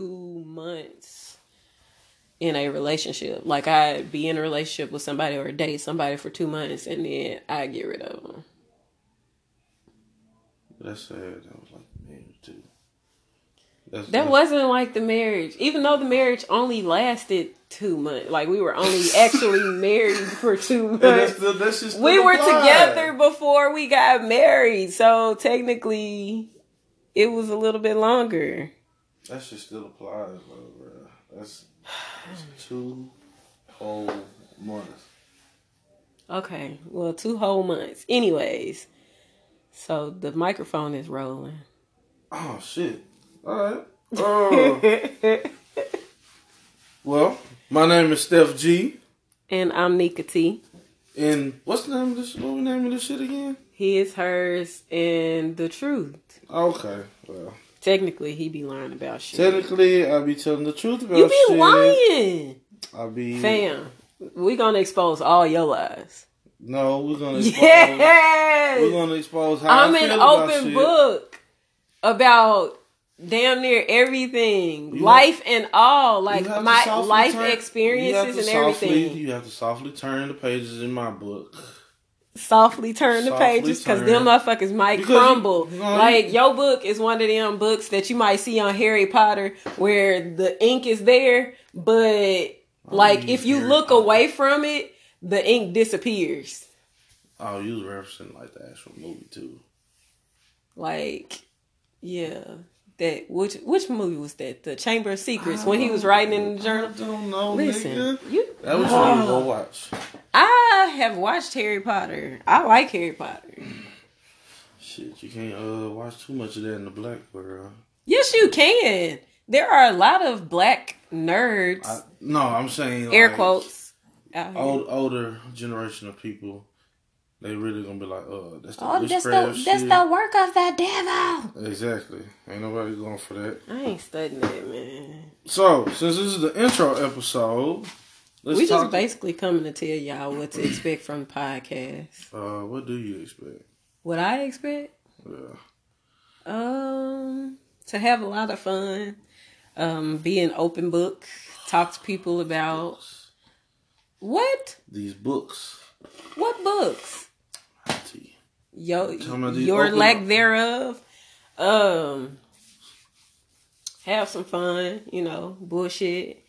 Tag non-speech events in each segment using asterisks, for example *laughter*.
two months in a relationship. Like I'd be in a relationship with somebody or date somebody for two months and then I get rid of them. That's sad. That was like marriage too. That's, That that's- wasn't like the marriage, even though the marriage only lasted two months. Like we were only actually *laughs* married for two that's months. still, that shit still We were apply. together before we got married, so technically, it was a little bit longer. That shit still applies, though, bro. That's, that's two whole months. Okay, well, two whole months. Anyways, so the microphone is rolling. Oh shit. All right. Uh, *laughs* well, my name is Steph G. and I'm Nika T. And what's the name of this? What we naming this shit again? His, hers, and the truth. Okay. Well, Technically, he be lying about shit. technically, I be telling the truth about shit. you be shit. lying, I be. fam. We gonna expose all your lies. No, we're gonna *laughs* expose. Yes, We're gonna expose how I'm I an open book about damn near everything, You life and all, like have my life turn- have experiences and softly- everything. You have to softly turn the pages in my book. Softly turn the Softly pages because them motherfuckers might Because crumble. you- like your book is one of them books that you might see on Harry Potter where the ink is there, but like if you Harry look Potter. away from it, the ink disappears. Oh, you was referencing like the actual movie too. Like, yeah. That which which movie was that? The Chamber of Secrets when he was writing in the journal. I don't know, Listen, nigga. you. That was what you go watch. I have watched Harry Potter. I like Harry Potter. Shit, you can't uh watch too much of that in the black world. Yes, you can. There are a lot of black nerds. I, no, I'm saying air like, quotes. Old, older generation of people, they really gonna be like, uh, that's the Oh, that's the that's the work of the devil. Exactly. Ain't nobody going for that. I ain't studying that, man. So, since this is the intro episode, let's we just basically coming to tell y'all what to expect from the podcast. uh, what do you expect? What I expect? Yeah. Um, to have a lot of fun. Um, be an open book. Talk to people about what? These books. What books? Yo, Talking about these your lack books. thereof. Um, have some fun. You know, bullshit.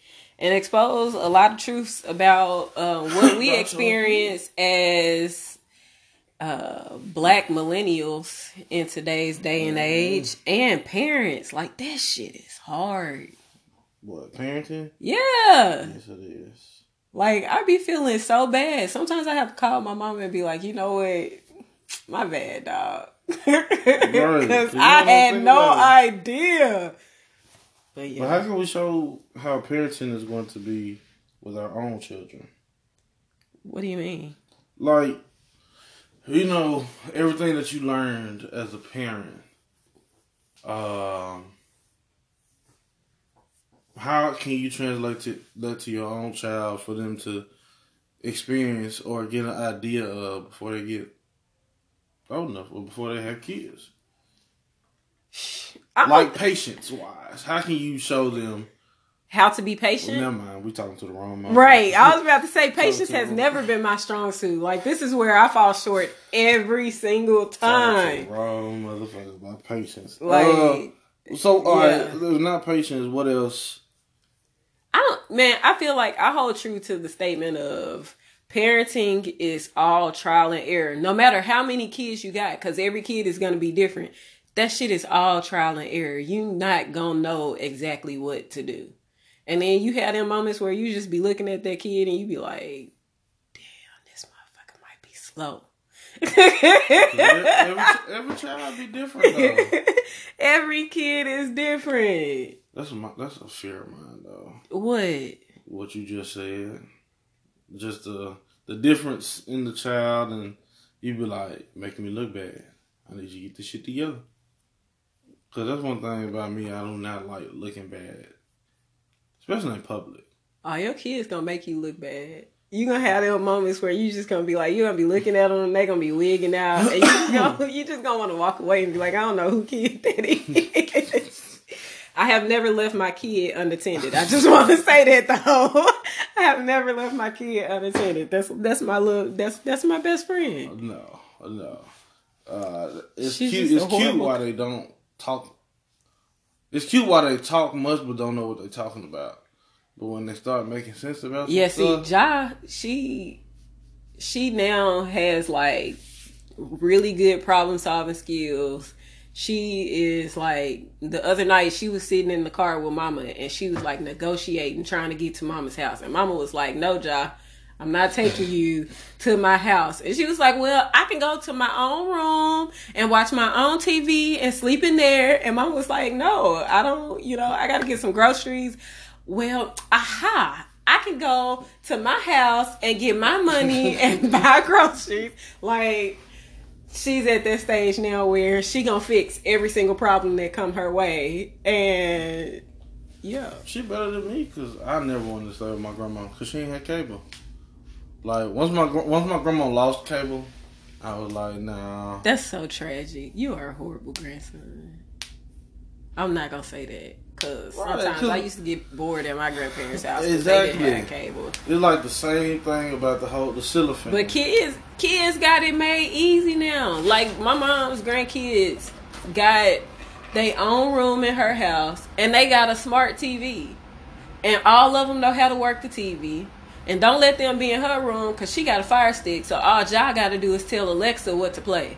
And expose a lot of truths about uh, what we *coughs* experience as uh, black millennials in today's day and age, and parents. Like that shit is hard. What parenting? Yeah. Yes, it is. Like I be feeling so bad. Sometimes I have to call my mom and be like, you know what, my bad, dog. Because *laughs* I had no idea. But But how can we show how parenting is going to be with our own children? what do you mean? Like, you know, everything that you learned as a parent. Um, how can you translate it, that to your own child for them to experience or get an idea of before they get old enough or before they have kids? I'm Like patience wise, how can you show them? how to be Well, patient. never mind, we talking to the wrong mom. Right. I was about to say *laughs* patience has never been my strong suit. Like this is where I fall short every single time. the wrong motherfuckers about patience. Like Uh, So, all right, Yeah. there's not patience. What else? I don't, man, I feel like I hold true to the statement of parenting is all trial and error. No matter how many kids you got, because every kid is going to be different. That shit is all trial and error. You not to know exactly what to do. And then you have them moments where you just be looking at that kid and you be like, damn, this motherfucker might be slow. every, every, *laughs* every child be different though. Every kid is different. That's my that's a fear of mine though. What? What you just said, just the the difference in the child, and you be like making me look bad. I need you to get this shit together. Cause that's one thing about me. I do not like looking bad, especially in public. Oh, your kids gonna make you look bad. You gonna have those moments where you just gonna be like, you gonna be looking at them, they gonna be wigging out, and you just gonna, *laughs* you just gonna want to walk away and be like, I don't know who kid that is. *laughs* I have never left my kid unattended. I just want to say that though. *laughs* I have never left my kid unattended. That's that's my little that's that's my best friend. No, no. Uh, it's She's cute. It's cute why they don't talk. It's cute why they talk much but don't know what they're talking about. But when they start making sense about Yeah, see, stuff, Ja, she she now has like really good problem solving skills. She is like the other night she was sitting in the car with mama and she was like negotiating trying to get to mama's house and mama was like, "No, Ja, I'm not taking you to my house." And she was like, "Well, I can go to my own room and watch my own TV and sleep in there." And mama was like, "No, I don't, you know, I got to get some groceries." Well, aha. I can go to my house and get my money *laughs* and buy groceries. Like she's at that stage now where she gonna fix every single problem that come her way, and yeah, she better than me because I never wanted to stay with my grandma because she ain't had cable. Like once my once my grandma lost cable, I was like, nah. that's so tragic. You are a horrible grandson. I'm not gonna say that because Right, sometimes I used to get bored at my grandparents' house Exactly. they didn't have cable. It's like the same thing about the whole the cellophane. But kids, kids got it made easy now. Like my mom's grandkids got their own room in her house, and they got a smart TV, and all of them know how to work the TV. And don't let them be in her room because she got a fire stick. So all y'all got to do is tell Alexa what to play.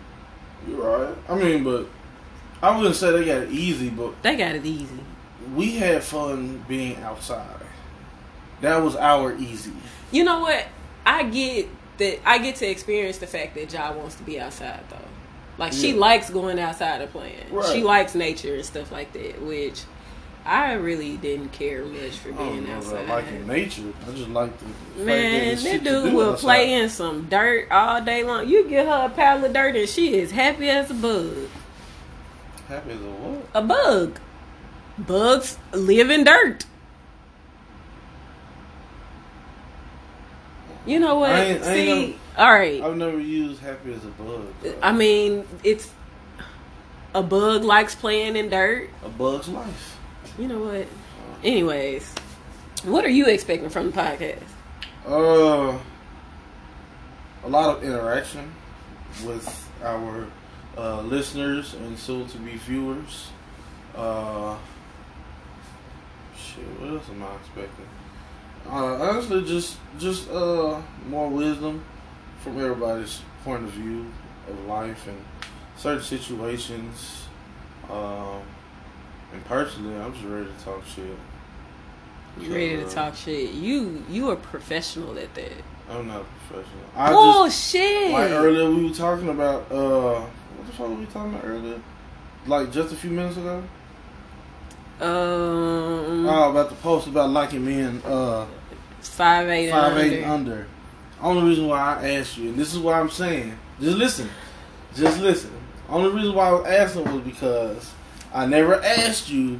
You're right. I mean, but I wouldn't say they got it easy, but They got it easy. we had fun being outside. That was our easy. You know what? I get that. I get to experience the fact that Ja wants to be outside though. Like she likes going outside and playing. Right. She likes nature and stuff like that, which I really didn't care much for being outside. about liking nature. I just like the that Man, that dude will outside. play in some dirt all day long. You give her a pile of dirt and she is happy as a bug. Happy as a what? A bug. Bugs live in dirt. You know what? I ain't- I ain't See, all right. I've never used happy as a bug. I mean, it's a bug likes playing in dirt. a bug's life. You know what? Anyways, what are you expecting from the podcast? Uh, a lot of interaction with our uh, listeners and soon-to-be viewers. Uh, shit, what else am I expecting? Uh, honestly, just just uh more wisdom from everybody's point of view of life and certain situations. Um, and personally, I'm just ready to talk shit. You ready to talk shit? You you are professional at that. I'm not a professional. I just Bullshit. like earlier we were talking about uh what the fuck were we talking about earlier? Like just a few minutes ago. um, Oh, about the post about liking men uh five eight and five under. under. Only reason why I asked you, and this is what I'm saying. Just listen. Just listen. Only reason why I was asking was because I never asked you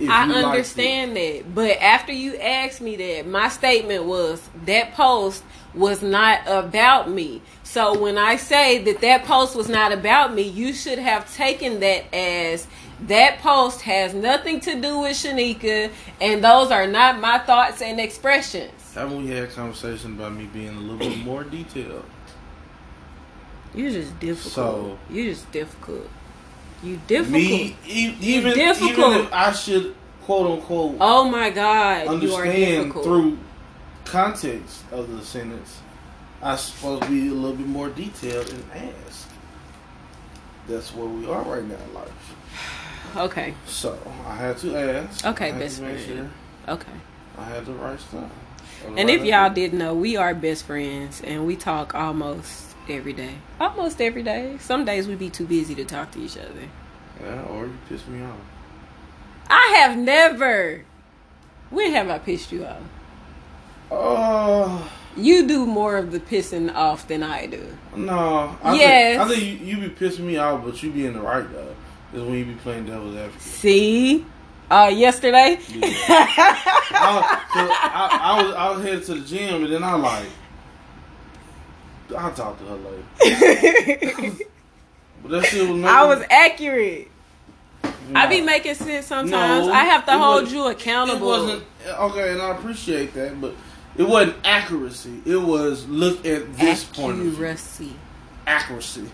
if I you understand that, but after you asked me that, my statement was that post was not about me. So when I say that that post was not about me, you should have taken that as that post has nothing to do with Shanika, and those are not my thoughts and expressions. Haven't we had a conversation about me being a little bit more detailed? You're just difficult. So- You're just difficult. You difficult. Me, e- even difficult. even if I should quote unquote oh my God, you are understand through context of the sentence, I'm supposed to be a little bit more detailed and ask. That's where we are right now in life. *sighs* okay, So I had to ask. Okay, best friend. sure okay. I had the right stuff. And if y'all didn't know, we are best friends and we talk almost every day. Almost every day. Some days we'd be too busy to talk to each other. yeah, or you piss me off. I have never. When have I pissed you off? Oh You do more of the pissing off than I do. no! I Yes. think, I think you, you be pissing me off, but you be in the right though. Is when you be playing devil's advocate. See? Uh, yesterday? Yeah. *laughs* I, 'cause I, I was I was headed to the gym and then I like I'll talk to her later. *laughs* But that shit was making, I was accurate. I be making sense sometimes. No, I have to hold you accountable. It wasn't okay, and I appreciate that, but it wasn't accuracy. It was look at this accuracy. point view. Accuracy.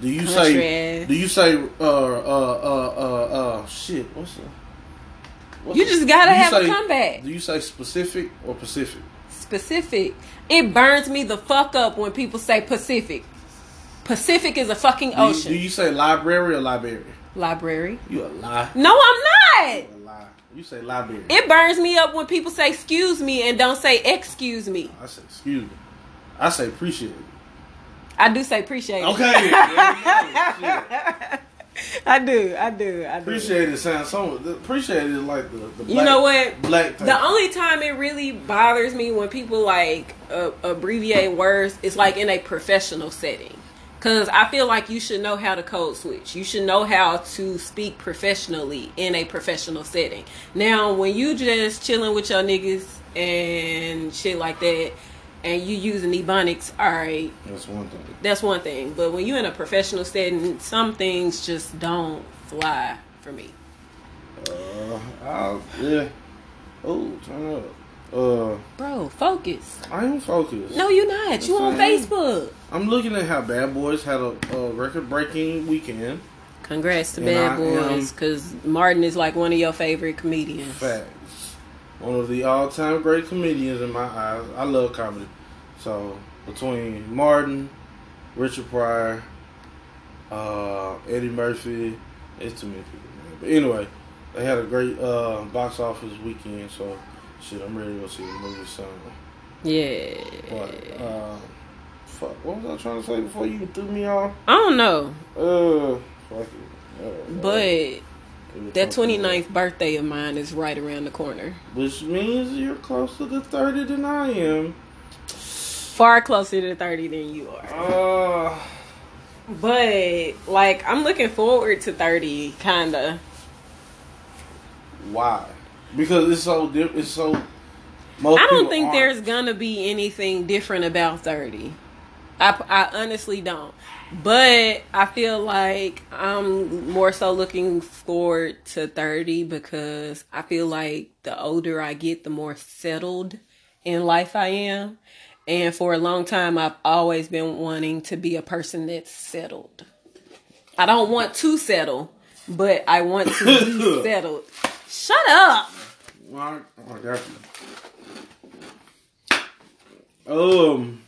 Do you Country say? Do you say? Uh, uh, uh, uh, uh shit. What's the? You just gotta have say, a comeback. Do you say specific or Pacific? Specific. It burns me the fuck up when people say Pacific. Pacific is a fucking ocean. Do you, do you say library or library? Library. You a lie. No, I'm not. You, say library. It burns me up when people say excuse me and don't say excuse me. I say excuse me. I say appreciate it. I do say appreciate it. Okay. *laughs* I do, I do, I do. Appreciate it sounds so. Appreciate it like the, the black, you know what black. The only time it really bothers me when people like uh, abbreviate words is like in a professional setting. Cause I feel like you should know how to code switch. You should know how to speak professionally in a professional setting. Now, when you just chilling with your niggas and shit like that, and you using ebonics, all right. That's one thing. That's one thing. But when you're in a professional setting, some things just don't fly for me. Uh, I'll, yeah. Oh, turn up. Uh, bro, focus. I am focused. No, you're not. you on Facebook. I'm looking at how Bad Boys had a, a record-breaking weekend. Congrats to and Bad I Boys, because Martin is like one of your favorite comedians. Facts. One of the all-time great comedians in my eyes. I love comedy. So between Martin, Richard Pryor, uh, Eddie Murphy, it's too many people. Man. But anyway, they had a great uh, box office weekend. So Shit, I'm ready to go see the movie soon. Yeah. But, uh, fuck, what was I trying to say before you threw me off? I don't know. Uh, fuck it. Uh, but that 29th birthday of mine is right around the corner. Which means you're closer to 30 than I am. Far closer to 30 than you are. Uh, but, like, I'm looking forward to 30, kinda. Why? because it's so different. It's so. I don't think aren't. there's gonna be anything different about thirty. I, I honestly don't. But I feel like I'm more so looking forward to 30 because I feel like the older I get, the more settled in life I am. And for a long time, I've always been wanting to be a person that's settled. I don't want to settle, but I want to be *coughs* settled. Shut up. Got you. Um.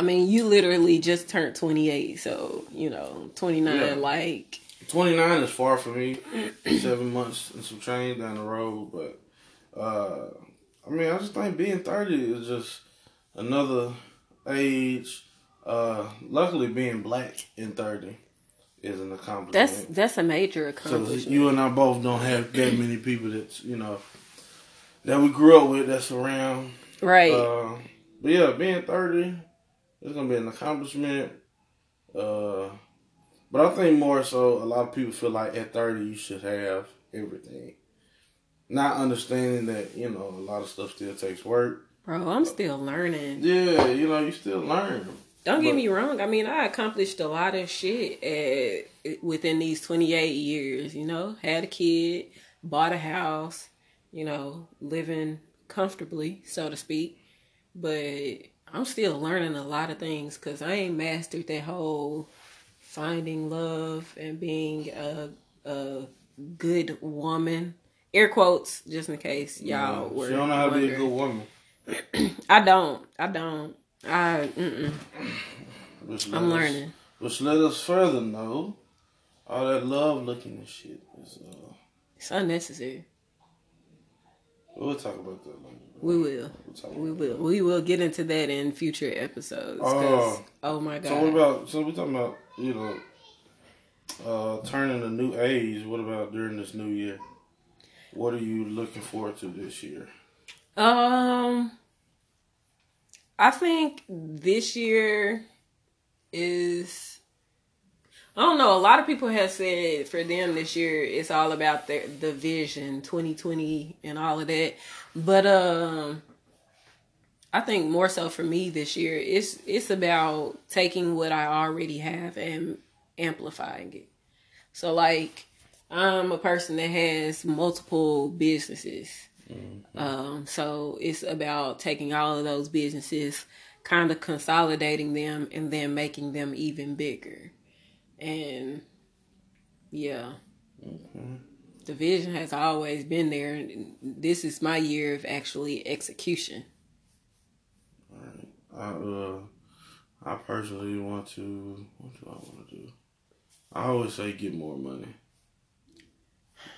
I mean, you literally just turned 28, so, you know, 29, yeah. like. 29 is far for me. *clears throat* Seven months and some change down the road, but, uh, I mean, I just think being 30 is just another age. Uh, luckily, being black in 30 is an accomplishment. That's that's a major accomplishment. So you and I both don't have that many people that you know that we grew up with that's around. Right. Uh, but yeah, being thirty, it's gonna be an accomplishment. Uh, but I think more so, a lot of people feel like at thirty you should have everything. Not understanding that you know a lot of stuff still takes work. Bro, I'm still learning. Yeah, you know you still learn. Don't get me wrong. I mean, I accomplished a lot of shit at, within these 28 years, you know, had a kid, bought a house, you know, living comfortably, so to speak. But I'm still learning a lot of things because I ain't mastered that whole finding love and being a, a good woman. Air quotes, just in case y'all were. She don't know how to be a good woman. *clears throat* I don't. I don't. I I'm learning. Which let us further know all that love looking and shit is uh, it's unnecessary. We'll talk about that later. We will. We'll we will. Get into that in future episodes. Uh, oh my god. So what about? So we talking about you know, uh, turning a new age. What about during this new year? What are you looking forward to this year? Um, I think this year is I don't know. A lot of people have said for them this year it's all about the the vision 2020 and all of that. But um I think more so for me this year it's it's about taking what I already have and amplifying it. So like I'm a person that has multiple businesses. Mm-hmm. Um, so it's about taking all of those businesses, kind of consolidating them, and then making them even bigger. And yeah, the vision has always been there. And this is my year of actually execution. I uh, I personally want to. What do I want to do? I always say get more money,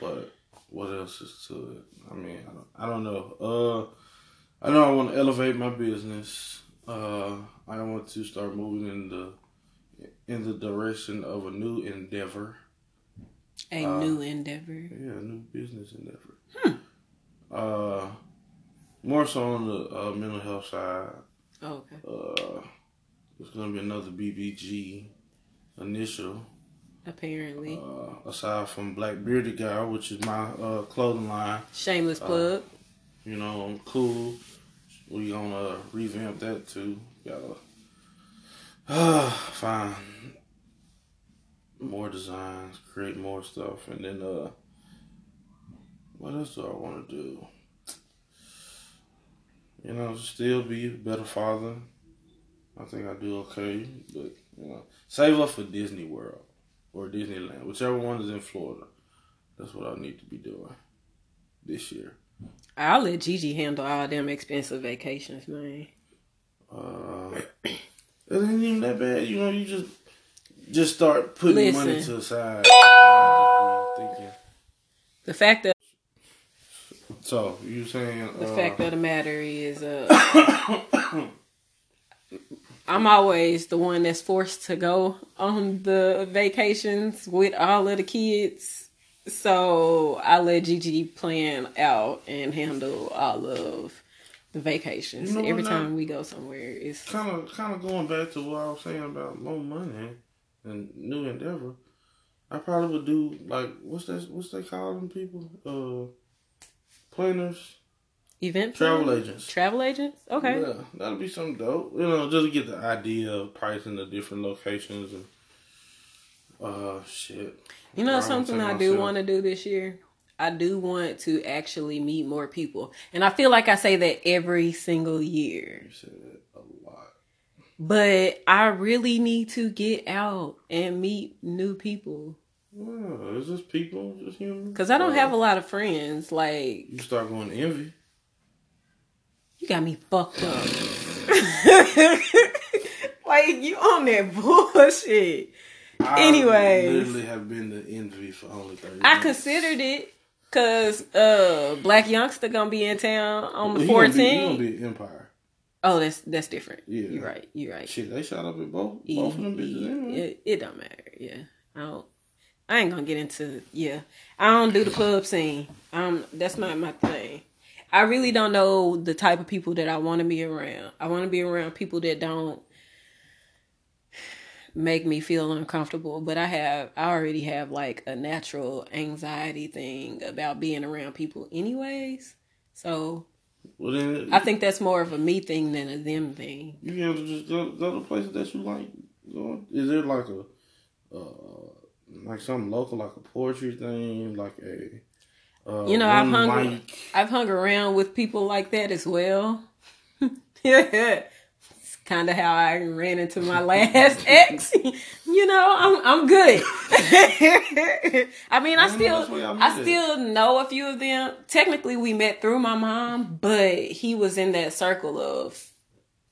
but what else is to it? I mean, I don't, I don't know. Uh, I know I want to elevate my business. Uh, I want to start moving in the in the direction of a new endeavor. A Uh, new endeavor. Yeah, a new business endeavor. Uh, more so on the uh, mental health side. Oh, okay. Uh, there's gonna be another BBG initial. Apparently. Uh, aside from Black Bearded Guy, which is my uh, clothing line. Shameless plug. You know, I'm cool. We gonna revamp that too. Gotta uh, *sighs* fine. more designs, create more stuff, and then uh, what else do I want to do? You know, still be a better father. I think I do okay, but you know, save up for Disney World or Disneyland, whichever one is in Florida. That's what I need to be doing this year. I'll let Gigi handle all them expensive vacations, man. Uh, it ain't even that bad. You know, you just just start putting money to the side. The fact that So you saying the uh, fact of the matter is, uh, *coughs* I'm always the one that's forced to go on the vacations with all of the kids. So I let Gigi plan out and handle all of the vacations. You know Every time we go somewhere, it's kind of kind of going back to what I was saying about more money and new endeavor. I probably would do like what's that? What's they call them people? Uh, planners, event travel planning? agents. Travel agents? Okay. Yeah, that'll be some dope. You know, just to get the idea of pricing the different locations and uh shit. You know something I do want to do this year? I do want to actually meet more people. And I feel like I say that every single year. You said it a lot. But I really need to get out and meet new people Well, it's just people, just human. cuz I don't have a lot of friends like You start going to envy. you got me fucked up. *laughs* like you on that bullshit. Anyway. I Anyways. literally have been to envy for only thirty. I minutes. considered it cuz uh Blac Youngsta to be in town on the He gonna 14th. be- He gonna be Empire. Oh, that's that's different. Yeah. You're right. You're right. Shit, they shot up at both both of them bitches anyway. It, it don't matter. Yeah, I don't. I ain't gonna get into. Yeah, I don't do the club scene. Um, that's not my thing. I really don't know the type of people that I want to be around. I want to be around people that don't make me feel uncomfortable. But I have, I already have like a natural anxiety thing about being around people, anyways. So Well then, I think that's more of a me thing than a them thing. you have to just go, go to places that you like. Is there like a, uh, like something local, like a poetry thing, like a, uh, You know, I've hung? I've hung around with people like that as well. *laughs* yeah. Kind of how I ran into my last *laughs* ex. you know, I'm I'm good. *laughs* I mean, I I still I still know a few of them. Technically, we met through my mom, but he was in that circle of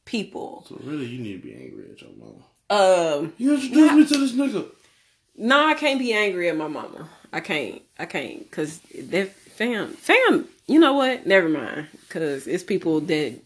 people. So really, you need to be angry at your mama. Um, You introduced me to this nigga. no, I can't be angry at my mama. I can't. I can't because that fam, fam. You know what? Never mind. Because it's people that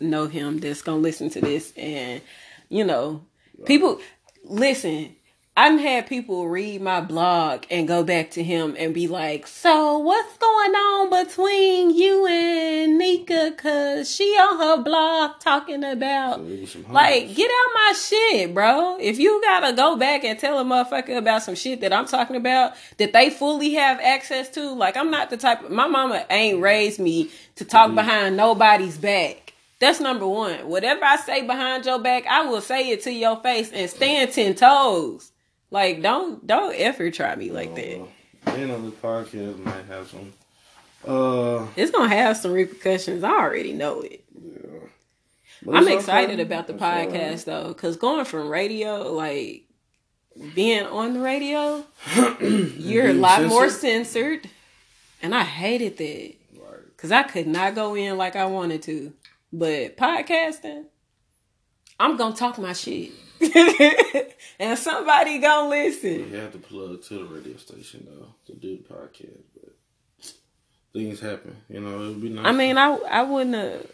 know him that's gonna listen to this, and you know, people listen. I've had people read my blog and go back to him and be like, "So what's going on between you and Nika? Cause she on her blog talking about." So it was some Like, get out my shit, bro. If you gotta go back and tell a motherfucker about some shit that I'm talking about that they fully have access to, like, I'm not the type of, my mama ain't raised me to talk behind nobody's back. That's number one. Whatever I say behind your back, I will say it to your face and stand ten toes. Like, don't don't ever try me like that. Uh, being on this podcast might have some. Uh, It's gonna have some repercussions. I already know it. yeah. But I'm excited okay. about the It's all right. podcast though, because going from radio, like being on the radio, *clears throat* you're a lot more censored? censored, and I hated that Right. because I could not go in like I wanted to. But podcasting, I'm gonna talk my shit, *laughs* and somebody gonna listen. You have to plug to the radio station though to do the podcast, but things happen. You know, it would be nice. I mean, I I wouldn't. have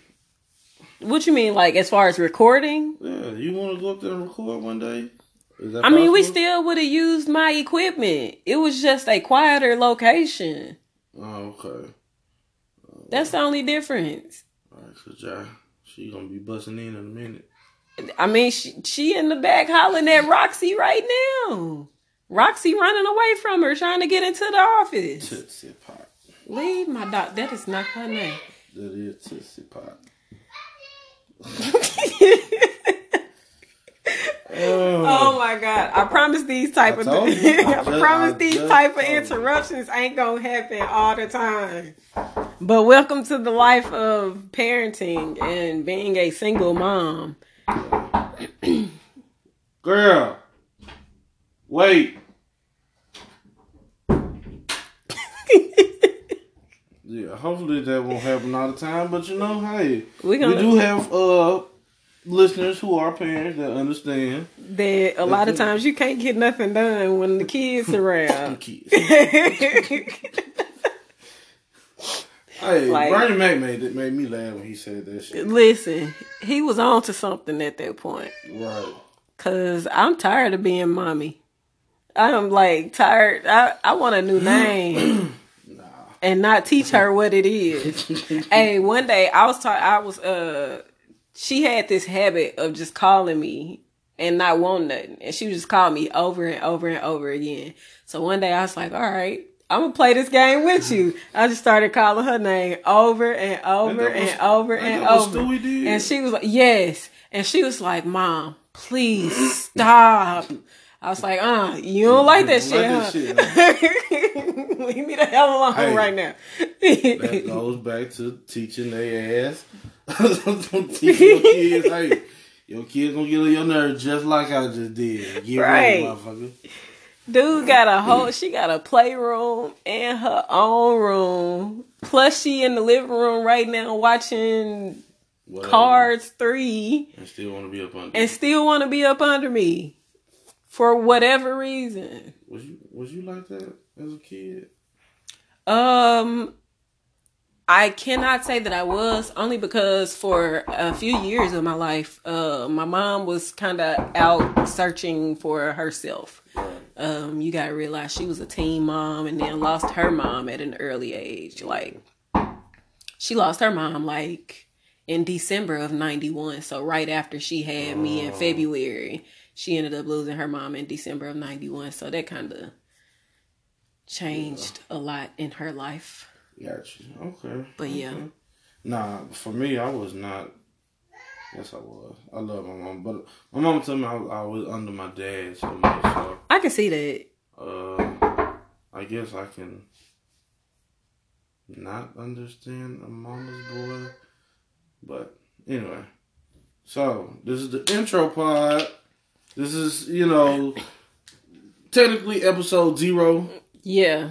what you mean, like as far as recording? yeah, you want to go up there and record one day? Is that I mean, we still would have used my equipment. It was just a quieter location. Oh, okay. That's the only difference. All right, so Ja, she gonna be busting in in a minute. I mean, she, she in the back hollering at Roxy right now. Roxy running away from her, trying to get into the office. Tootsie Pop. Leave my dog. That is not her name. That is Tootsie Pop. *laughs* Oh my god! I promise these type I of told *laughs* you. I I promise I these type of interruptions ain't gonna happen all the time. But welcome to the life of parenting and being a single mom. Girl, wait. Yeah, hopefully that won't happen all the time. But you know, hey, We we gonna do have uh listeners who are parents that understand that a lot of times you can't get nothing done when the kids are *laughs* around. kids. *laughs* Hey, Like- Bernie Mac made it made me laugh when he said that shit. Listen, he was on to something at that point. Right. Cause I'm tired of being mommy. I'm like tired. I, I want a new *clears throat* name. And not teach her what it is. *laughs* hey, one day I was talking. I was uh, she had this habit of just calling me and not wanting nothing, and she would just call me over and over and over again. So one day I was like, all right. I'm gonna play this game with you. I just started calling her name over and over Ain't that and over and over. And she was like, yes. And she was like, Mom, please stop. I was like, uh, you don't like that shit, Like huh? that shit, *laughs* Leave me the hell alone Hey. right now. That goes back to teaching their ass. *laughs* teaching your kids, hey, your kids gonna get on your nerves just like I just did. Get Right. ready, motherfucker. Dude got a whole, she got a playroom and her own room. Plus, she in the living room right now watching Whatever. Cars 3 And still want to be up under. and still want to be up under me for whatever reason. was you was you like that as a kid? Um, I cannot say that I was only because for a few years of my life, uh, my mom was kind of out searching for herself. Um, you gotta realize she was a teen mom and then lost her mom at an early age. Like, she lost her mom like in December of '91. So right after she had me in February, she ended up losing her mom in December of '91. So that kind of changed a lot in her life. Gotcha. Okay. But yeah. Okay. Nah, for me, I was not. Yes, I was. I love my mom, but my mom told me I, I was under my dad so much. So, can see that. uh, I guess I can not understand a mama's boy. But anyway, so this is the intro pod. This is you know technically episode zero. Yeah,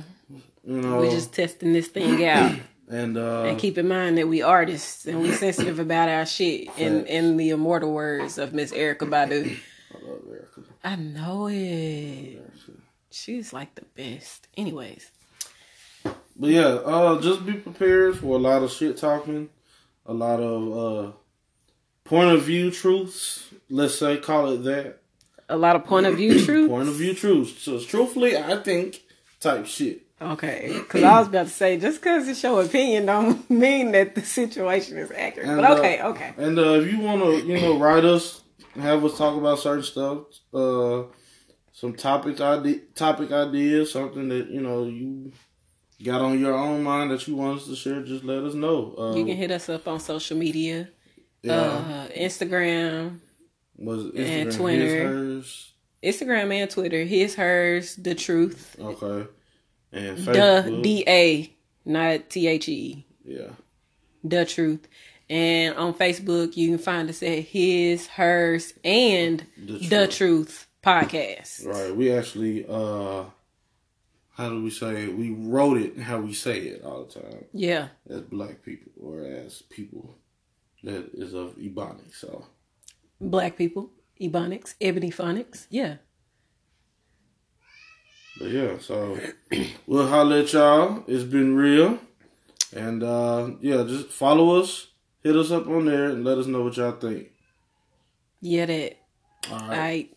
You know, we're just testing this thing out. *clears throat* and uh, and keep in mind that we artists and we sensitive about our shit. In in the immortal words of Miss Erykah Badu. I love Erykah. I know it. She's like the best. Anyways, But yeah, uh, just be prepared for a lot of shit talking, a lot of uh, point of view truths. Let's say, call it that. a lot of point of view *clears throat* truth. Point of view truths. So, truthfully, I think type shit. Okay, because I was about to say just because it's your opinion don't *laughs* mean that the situation is accurate. And, But uh, okay, okay. And uh, if you want to, you know, write us, have us talk about certain stuff, uh, some topic idea, topic ideas, something that you know you got on your own mind that you want us to share, just let us know. Uh, You can hit us up on social media, yeah, uh, Instagram, was it and Twitter. his? Instagram and Twitter. His, hers, the truth. Okay. And The Facebook. D A, not T H E. yeah. The truth. And on Facebook, you can find us at his, hers, and The the Truth. truth podcast. Right. We actually uh how do we say it? We wrote it how we say it all the time Yeah. as black people or as people that is of Ebonics. So Black people, Ebonics, Ebony Phonics. Yeah. but yeah, so *clears throat* we'll holler at y'all. It's been real. And uh yeah, just follow us, hit us up on there and let us know what y'all think. Yeah, that. All right.